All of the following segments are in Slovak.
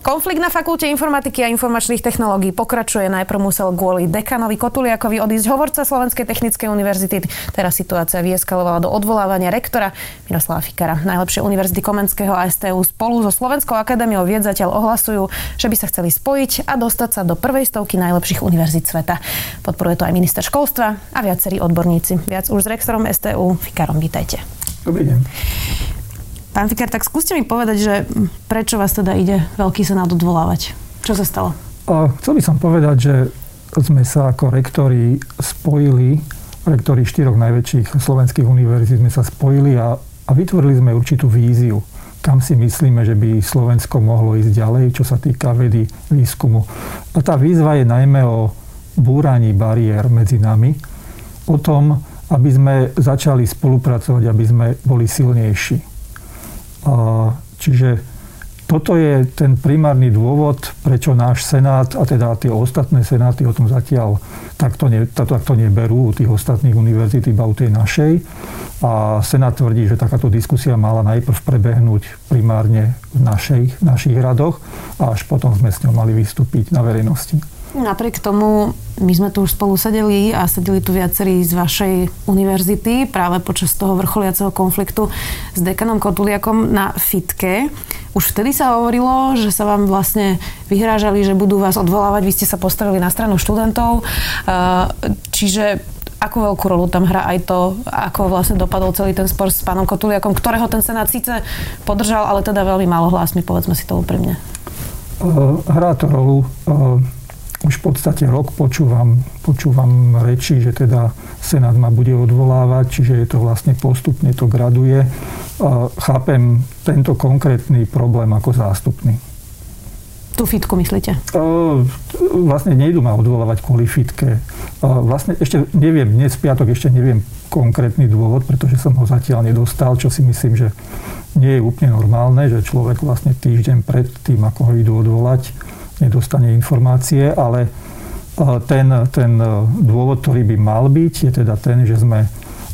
Konflikt na fakulte informatiky a informačných technológií pokračuje. Najprv musel kvôli dekanovi Kotuliakovi odísť hovorca Slovenskej technickej univerzity. Teraz situácia vyeskalovala do odvolávania rektora Miroslava Fikara. Najlepšie univerzity Komenského a STU spolu so Slovenskou akadémiou vied zatiaľ ohlasujú, že by sa chceli spojiť a dostať sa do prvej stovky najlepších univerzít sveta. Podporuje to aj minister školstva a viacerí odborníci. Viac už s rektorom STU Fikarom. Vítajte. Dobrý deň. Pán Fikar, tak skúste mi povedať, že prečo vás teda ide veľký senát odvolávať? Čo sa stalo? A chcel by som povedať, že sme sa ako rektori spojili, rektori štyroch najväčších slovenských univerzít sme sa spojili a, a vytvorili sme určitú víziu, kam si myslíme, že by Slovensko mohlo ísť ďalej, čo sa týka vedy, výskumu. A tá výzva je najmä o búraní bariér medzi nami, o tom, aby sme začali spolupracovať, aby sme boli silnejší. Čiže toto je ten primárny dôvod, prečo náš Senát, a teda tie ostatné Senáty o tom zatiaľ takto, ne, takto neberú u tých ostatných univerzít, iba u tej našej. A Senát tvrdí, že takáto diskusia mala najprv prebehnúť primárne v našej, našich radoch a až potom sme s ňou mali vystúpiť na verejnosti. Napriek tomu, my sme tu už spolu sedeli a sedeli tu viacerí z vašej univerzity práve počas toho vrcholiaceho konfliktu s dekanom Kotuliakom na fitke. Už vtedy sa hovorilo, že sa vám vlastne vyhrážali, že budú vás odvolávať. Vy ste sa postavili na stranu študentov. Čiže akú veľkú rolu tam hrá aj to, ako vlastne dopadol celý ten spor s pánom Kotuliakom, ktorého ten senát síce podržal, ale teda veľmi málo hlasmi, povedzme si to úprimne. Hrá to rolu už v podstate rok počúvam, počúvam reči, že teda Senát ma bude odvolávať, čiže je to vlastne postupne to graduje. Chápem tento konkrétny problém ako zástupný. Tú fitku myslíte? Vlastne nejdu ma odvolávať kvôli fitke. Vlastne ešte neviem, dnes piatok ešte neviem konkrétny dôvod, pretože som ho zatiaľ nedostal, čo si myslím, že nie je úplne normálne, že človek vlastne týždeň pred tým, ako ho idú odvolať, nedostane informácie, ale e, ten, ten e, dôvod, ktorý by mal byť, je teda ten, že sme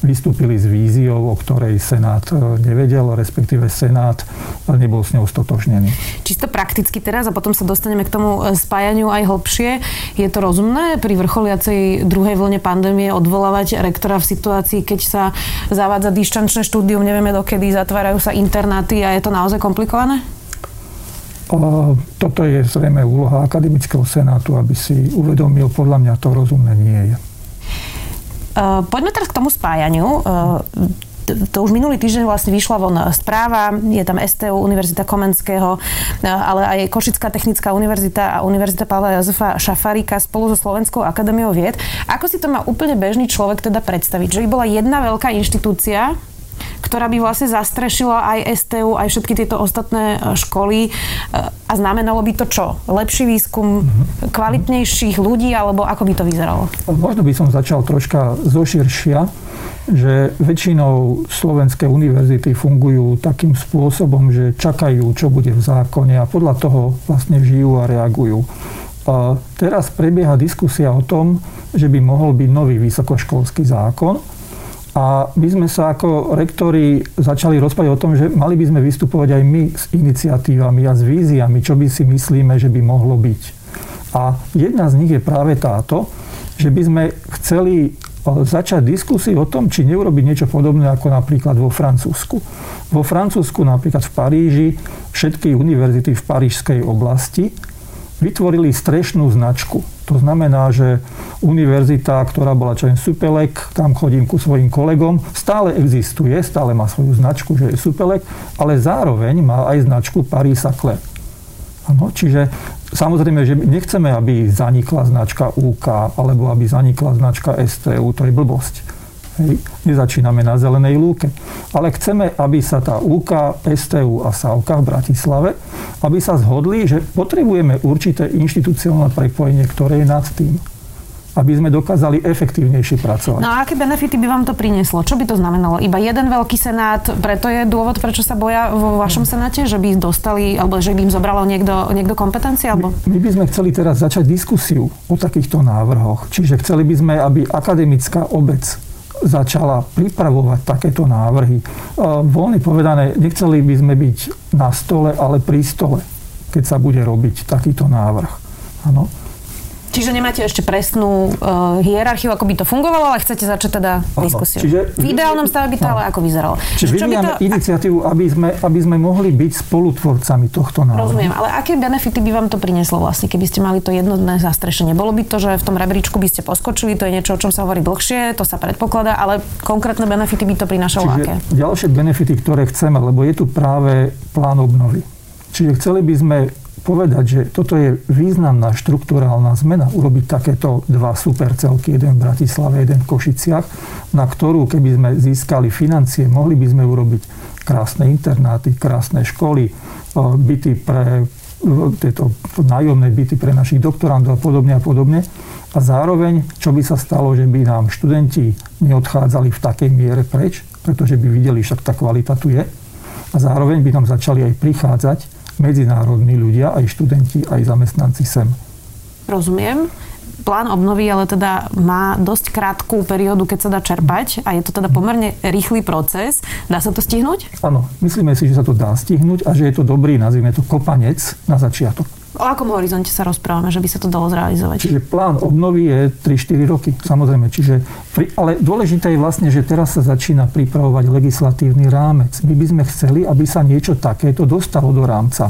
vystúpili s víziou, o ktorej Senát e, nevedel, respektíve Senát nebol s ňou stotožnený. Čisto prakticky teraz, a potom sa dostaneme k tomu spájaniu aj hlbšie, je to rozumné pri vrcholiacej druhej vlne pandémie odvolávať rektora v situácii, keď sa zavádza dištančné štúdium, nevieme dokedy, zatvárajú sa internáty a je to naozaj komplikované? Toto je zrejme úloha akademického senátu, aby si uvedomil, podľa mňa to rozumné nie je. Poďme teraz k tomu spájaniu to už minulý týždeň vlastne vyšla von správa, je tam STU, Univerzita Komenského, ale aj Košická technická univerzita a Univerzita Pavla Jozefa Šafarika spolu so Slovenskou akadémiou vied. Ako si to má úplne bežný človek teda predstaviť? Že by bola jedna veľká inštitúcia, ktorá by vlastne zastrešila aj STU, aj všetky tieto ostatné e, školy. E, a znamenalo by to čo? Lepší výskum, mhm. kvalitnejších ľudí, alebo ako by to vyzeralo? Možno by som začal troška zoširšia, že väčšinou slovenské univerzity fungujú takým spôsobom, že čakajú, čo bude v zákone a podľa toho vlastne žijú a reagujú. A teraz prebieha diskusia o tom, že by mohol byť nový vysokoškolský zákon, a my sme sa ako rektori začali rozprávať o tom, že mali by sme vystupovať aj my s iniciatívami a s víziami, čo by si myslíme, že by mohlo byť. A jedna z nich je práve táto, že by sme chceli e, začať diskusiu o tom, či neurobiť niečo podobné ako napríklad vo Francúzsku. Vo Francúzsku, napríklad v Paríži, všetky univerzity v parížskej oblasti vytvorili strešnú značku. To znamená, že univerzita, ktorá bola čo Supelek, tam chodím ku svojim kolegom, stále existuje, stále má svoju značku, že je Supelek, ale zároveň má aj značku Paris Saclay. Ano, čiže samozrejme, že nechceme, aby zanikla značka UK alebo aby zanikla značka STU, to je blbosť. Hej. Nezačíname na zelenej lúke. Ale chceme, aby sa tá UK, STU a SAUKA v Bratislave, aby sa zhodli, že potrebujeme určité inštitucionálne prepojenie, ktoré je nad tým. aby sme dokázali efektívnejšie pracovať. No a aké benefity by vám to prinieslo? Čo by to znamenalo? Iba jeden veľký senát, preto je dôvod, prečo sa boja vo vašom senáte, že by dostali, alebo že by im zobralo niekto, niekto kompetencie? Alebo... My, my by sme chceli teraz začať diskusiu o takýchto návrhoch. Čiže chceli by sme, aby akademická obec začala pripravovať takéto návrhy. Voľne povedané, nechceli by sme byť na stole, ale pri stole, keď sa bude robiť takýto návrh. Ano. Čiže nemáte ešte presnú uh, hierarchiu, ako by to fungovalo, ale chcete začať teda diskusiu. Čiže, v ideálnom stave by to ale ako vyzeralo. Čiže vyvíjame to... iniciatívu, aby sme, aby sme mohli byť spolutvorcami tohto návrhu. Rozumiem, ale aké benefity by vám to prinieslo vlastne, keby ste mali to jednotné zastrešenie? Bolo by to, že v tom rebríčku by ste poskočili, to je niečo, o čom sa hovorí dlhšie, to sa predpokladá, ale konkrétne benefity by to prinášalo Čiže aké? Ďalšie benefity, ktoré chceme, lebo je tu práve plán obnovy. Čiže chceli by sme povedať, že toto je významná štruktúrálna zmena, urobiť takéto dva supercelky, jeden v Bratislave, jeden v Košiciach, na ktorú, keby sme získali financie, mohli by sme urobiť krásne internáty, krásne školy, byty pre tieto nájomné byty pre našich doktorandov a podobne a podobne. A zároveň, čo by sa stalo, že by nám študenti neodchádzali v takej miere preč, pretože by videli, však tá kvalita tu je. A zároveň by nám začali aj prichádzať medzinárodní ľudia, aj študenti, aj zamestnanci sem. Rozumiem. Plán obnovy ale teda má dosť krátku periódu, keď sa dá čerpať a je to teda pomerne rýchly proces. Dá sa to stihnúť? Áno, myslíme si, že sa to dá stihnúť a že je to dobrý, nazvime to kopanec na začiatok. O akom horizonte sa rozprávame, že by sa to dalo zrealizovať? Čiže plán obnovy je 3-4 roky, samozrejme. Čiže, ale dôležité je vlastne, že teraz sa začína pripravovať legislatívny rámec. My by sme chceli, aby sa niečo takéto dostalo do rámca.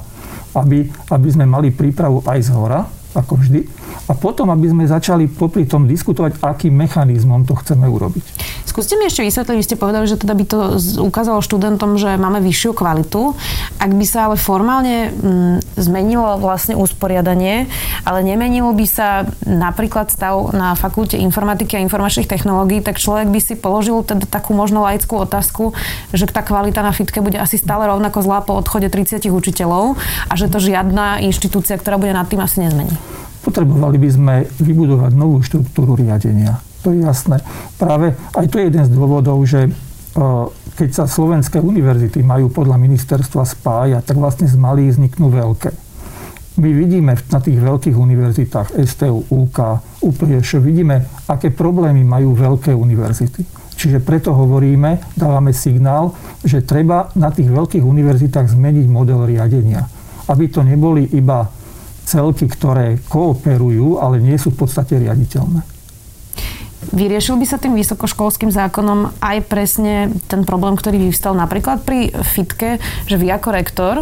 Aby, aby sme mali prípravu aj z hora, ako vždy, a potom, aby sme začali popri tom diskutovať, akým mechanizmom to chceme urobiť. Skúste mi ešte vysvetliť, vy ste povedali, že teda by to ukázalo študentom, že máme vyššiu kvalitu. Ak by sa ale formálne mm, zmenilo vlastne usporiadanie, ale nemenilo by sa napríklad stav na fakulte informatiky a informačných technológií, tak človek by si položil teda takú možno laickú otázku, že tá kvalita na fitke bude asi stále rovnako zlá po odchode 30 učiteľov a že to žiadna inštitúcia, ktorá bude nad tým asi nezmení. Potrebovali by sme vybudovať novú štruktúru riadenia. To je jasné. Práve aj to je jeden z dôvodov, že e, keď sa slovenské univerzity majú podľa ministerstva spájať, tak vlastne z malých vzniknú veľké. My vidíme na tých veľkých univerzitách STU, UK, čo vidíme, aké problémy majú veľké univerzity. Čiže preto hovoríme, dávame signál, že treba na tých veľkých univerzitách zmeniť model riadenia. Aby to neboli iba celky, ktoré kooperujú, ale nie sú v podstate riaditeľné. Vyriešil by sa tým vysokoškolským zákonom aj presne ten problém, ktorý vyvstal napríklad pri FITke, že vy ako rektor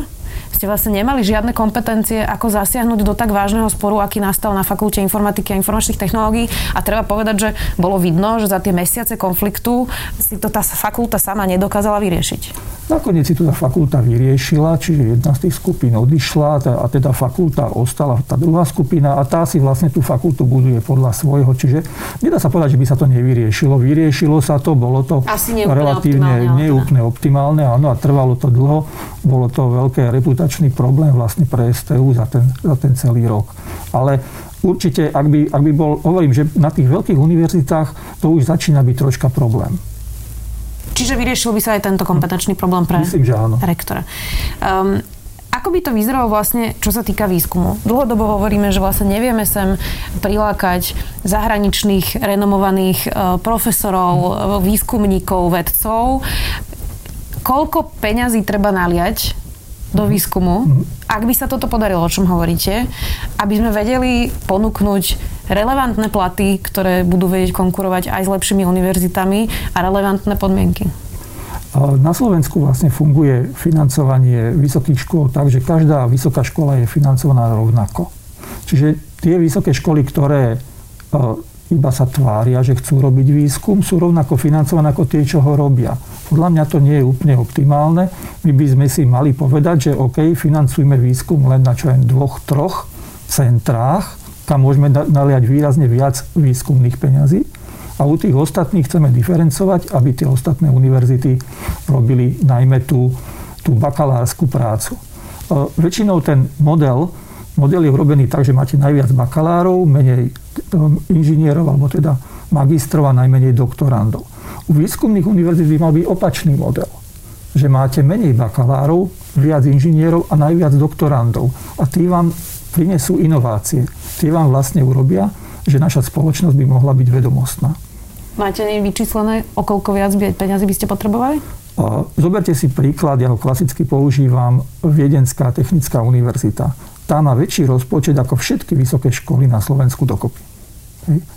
ste vlastne nemali žiadne kompetencie, ako zasiahnuť do tak vážneho sporu, aký nastal na fakulte informatiky a informačných technológií. A treba povedať, že bolo vidno, že za tie mesiace konfliktu si to tá fakulta sama nedokázala vyriešiť. Nakoniec si to tá fakulta vyriešila, čiže jedna z tých skupín odišla a teda fakulta ostala tá druhá skupina a tá si vlastne tú fakultu buduje podľa svojho. Čiže nedá sa povedať, že by sa to nevyriešilo. Vyriešilo sa to, bolo to Asi relatívne neúplne optimálne, áno, a trvalo to dlho. Bolo to veľké reputačný problém vlastne pre STU za ten, za ten celý rok. Ale určite, ak by, ak by bol, hovorím, že na tých veľkých univerzitách to už začína byť troška problém. Čiže vyriešil by sa aj tento kompetenčný problém pre Myslím, že áno. rektora. Um, ako by to vyzeralo vlastne, čo sa týka výskumu? Dlhodobo hovoríme, že vlastne nevieme sem prilákať zahraničných renomovaných uh, profesorov, uh, výskumníkov, vedcov. Koľko peňazí treba naliať do výskumu, ak by sa toto podarilo, o čom hovoríte, aby sme vedeli ponúknuť relevantné platy, ktoré budú vedieť konkurovať aj s lepšími univerzitami a relevantné podmienky. Na Slovensku vlastne funguje financovanie vysokých škôl tak, že každá vysoká škola je financovaná rovnako. Čiže tie vysoké školy, ktoré iba sa tvária, že chcú robiť výskum, sú rovnako financované ako tie, čo ho robia. Podľa mňa to nie je úplne optimálne. My by sme si mali povedať, že OK, financujme výskum len na čo len dvoch, troch centrách, kam môžeme naliať výrazne viac výskumných peňazí. A u tých ostatných chceme diferencovať, aby tie ostatné univerzity robili najmä tú, tú bakalárskú prácu. E, väčšinou ten model, model je urobený tak, že máte najviac bakalárov, menej inžinierov, alebo teda magistrov a najmenej doktorandov. U výskumných univerzít by mal byť opačný model. Že máte menej bakalárov, viac inžinierov a najviac doktorandov. A tí vám prinesú inovácie. Tí vám vlastne urobia, že naša spoločnosť by mohla byť vedomostná. Máte vyčíslené, o koľko viac by peniazy by ste potrebovali? Zoberte si príklad, ja ho klasicky používam, Viedenská technická univerzita. Tá má väčší rozpočet ako všetky vysoké školy na Slovensku dokopy.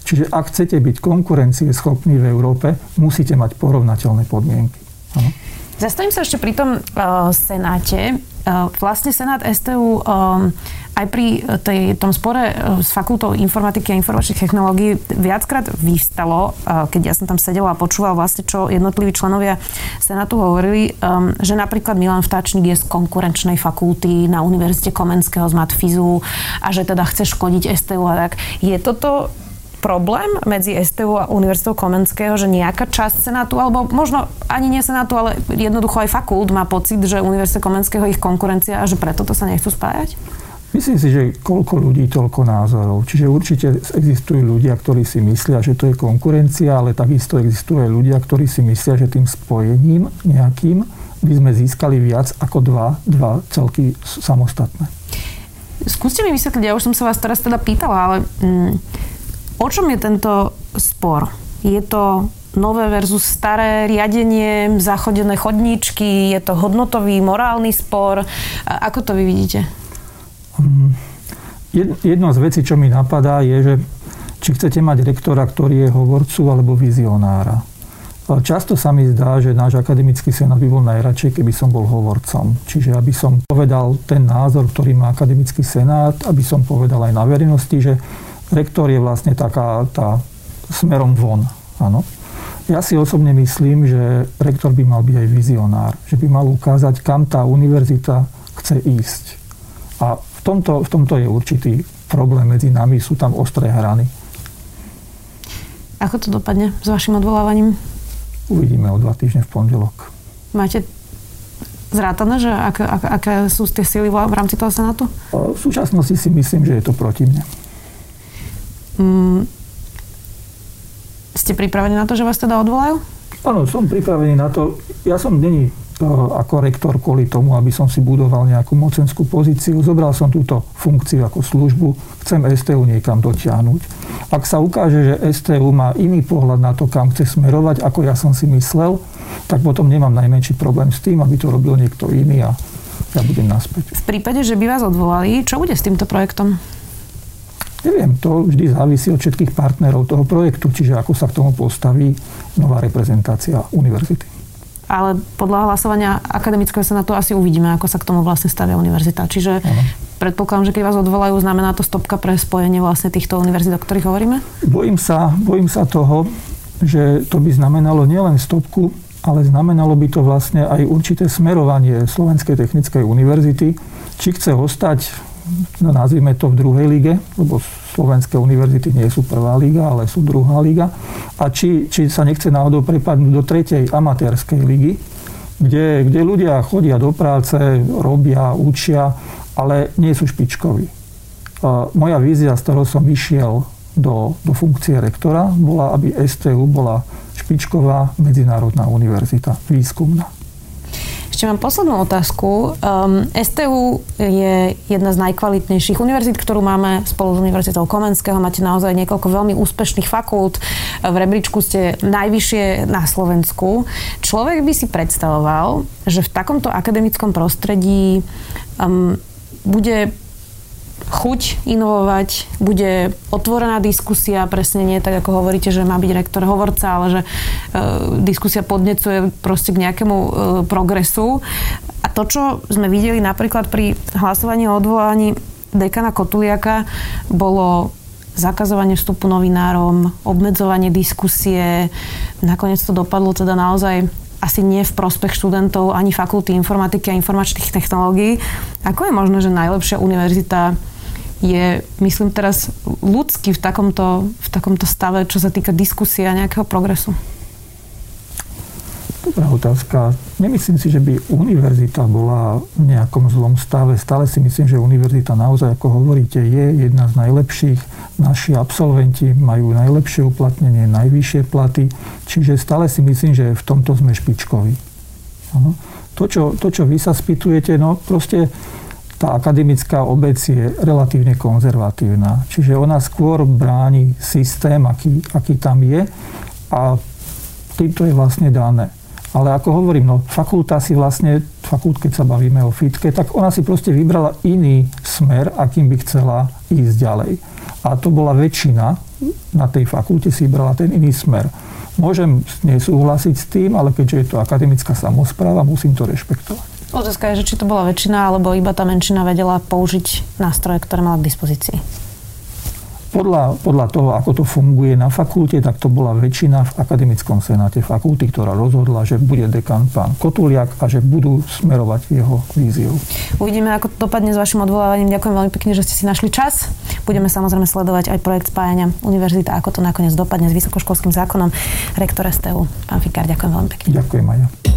Čiže ak chcete byť konkurencieschopní v Európe, musíte mať porovnateľné podmienky. Ano. Zastavím sa ešte pri tom uh, Senáte. Uh, vlastne Senát STU um, aj pri tej, tom spore s fakultou informatiky a informačných technológií viackrát vystalo, keď ja som tam sedela a počúval vlastne, čo jednotliví členovia Senátu hovorili, že napríklad Milan Vtáčnik je z konkurenčnej fakulty na Univerzite Komenského z Matfizu a že teda chce škodiť STU a tak. Je toto problém medzi STU a Univerzitou Komenského, že nejaká časť Senátu, alebo možno ani nie Senátu, ale jednoducho aj fakult má pocit, že Univerzita Komenského ich konkurencia a že preto to sa nechcú spájať? Myslím si, že koľko ľudí, toľko názorov. Čiže určite existujú ľudia, ktorí si myslia, že to je konkurencia, ale takisto existujú aj ľudia, ktorí si myslia, že tým spojením nejakým by sme získali viac ako dva, dva celky samostatné. Skúste mi vysvetliť, ja už som sa vás teraz teda pýtala, ale mm, o čom je tento spor? Je to nové versus staré riadenie, zachodené chodníčky, je to hodnotový, morálny spor? Ako to vy vidíte? Jedna z vecí, čo mi napadá, je, že či chcete mať rektora, ktorý je hovorcu alebo vizionára. Často sa mi zdá, že náš akademický senát by bol najradšej, keby som bol hovorcom. Čiže aby som povedal ten názor, ktorý má akademický senát, aby som povedal aj na verejnosti, že rektor je vlastne taká tá smerom von. Áno. Ja si osobne myslím, že rektor by mal byť aj vizionár. Že by mal ukázať, kam tá univerzita chce ísť. A tomto, v tomto je určitý problém medzi nami, sú tam ostré hrany. Ako to dopadne s vašim odvolávaním? Uvidíme o dva týždne v pondelok. Máte zrátané, že ak, ak, aké sú tie síly v rámci toho Senátu? V súčasnosti si myslím, že je to proti mne. Mm, ste pripravení na to, že vás teda odvolajú? Áno, som pripravený na to. Ja som není ako rektor kvôli tomu, aby som si budoval nejakú mocenskú pozíciu. Zobral som túto funkciu ako službu, chcem STU niekam dotiahnuť. Ak sa ukáže, že STU má iný pohľad na to, kam chce smerovať, ako ja som si myslel, tak potom nemám najmenší problém s tým, aby to robil niekto iný a ja budem naspäť. V prípade, že by vás odvolali, čo bude s týmto projektom? Neviem, to vždy závisí od všetkých partnerov toho projektu, čiže ako sa k tomu postaví nová reprezentácia univerzity ale podľa hlasovania akademického senátu asi uvidíme, ako sa k tomu vlastne stavia univerzita. Čiže ano. predpokladám, že keď vás odvolajú, znamená to stopka pre spojenie vlastne týchto univerzít, o ktorých hovoríme? Bojím sa, bojím sa toho, že to by znamenalo nielen stopku, ale znamenalo by to vlastne aj určité smerovanie Slovenskej technickej univerzity, či chce ostať no, nazvime to v druhej lige, lebo slovenské univerzity nie sú prvá liga, ale sú druhá liga. A či, či sa nechce náhodou prepadnúť do tretej amatérskej ligy, kde, kde ľudia chodia do práce, robia, učia, ale nie sú špičkoví. Moja vízia, z ktorou som vyšiel do, do funkcie rektora, bola, aby STU bola špičková medzinárodná univerzita, výskumná. Ešte mám poslednú otázku. Um, STU je jedna z najkvalitnejších univerzít, ktorú máme spolu s Univerzitou Komenského. Máte naozaj niekoľko veľmi úspešných fakult. V rebríčku ste najvyššie na Slovensku. Človek by si predstavoval, že v takomto akademickom prostredí um, bude chuť inovovať, bude otvorená diskusia, presne nie tak, ako hovoríte, že má byť rektor hovorca, ale že e, diskusia podnecuje proste k nejakému e, progresu. A to, čo sme videli napríklad pri hlasovaní o odvolaní dekana Kotuliaka, bolo zakazovanie vstupu novinárom, obmedzovanie diskusie. Nakoniec to dopadlo teda naozaj asi nie v prospech študentov ani fakulty informatiky a informačných technológií. Ako je možné, že najlepšia univerzita je, myslím teraz, ľudský v takomto, v takomto stave, čo sa týka diskusie a nejakého progresu? dobrá otázka. Nemyslím si, že by univerzita bola v nejakom zlom stave. Stále si myslím, že univerzita naozaj, ako hovoríte, je jedna z najlepších. Naši absolventi majú najlepšie uplatnenie, najvyššie platy. Čiže stále si myslím, že v tomto sme špičkoví. To, čo, to, čo vy sa spýtujete, no proste tá akademická obec je relatívne konzervatívna. Čiže ona skôr bráni systém, aký, aký tam je a týmto je vlastne dané. Ale ako hovorím, no, fakulta si vlastne, fakult, keď sa bavíme o fitke, tak ona si proste vybrala iný smer, akým by chcela ísť ďalej. A to bola väčšina na tej fakulte si vybrala ten iný smer. Môžem nesúhlasiť s tým, ale keďže je to akademická samozpráva, musím to rešpektovať. Otázka je, že či to bola väčšina, alebo iba tá menšina vedela použiť nástroje, ktoré mala k dispozícii. Podľa, podľa toho, ako to funguje na fakulte, tak to bola väčšina v akademickom senáte fakulty, ktorá rozhodla, že bude dekan pán Kotuliak a že budú smerovať jeho víziu. Uvidíme, ako to dopadne s vašim odvolávaním. Ďakujem veľmi pekne, že ste si našli čas. Budeme samozrejme sledovať aj projekt spájania univerzita, ako to nakoniec dopadne s vysokoškolským zákonom. Rektor STU, pán Fikár, ďakujem veľmi pekne. Ďakujem aj ja.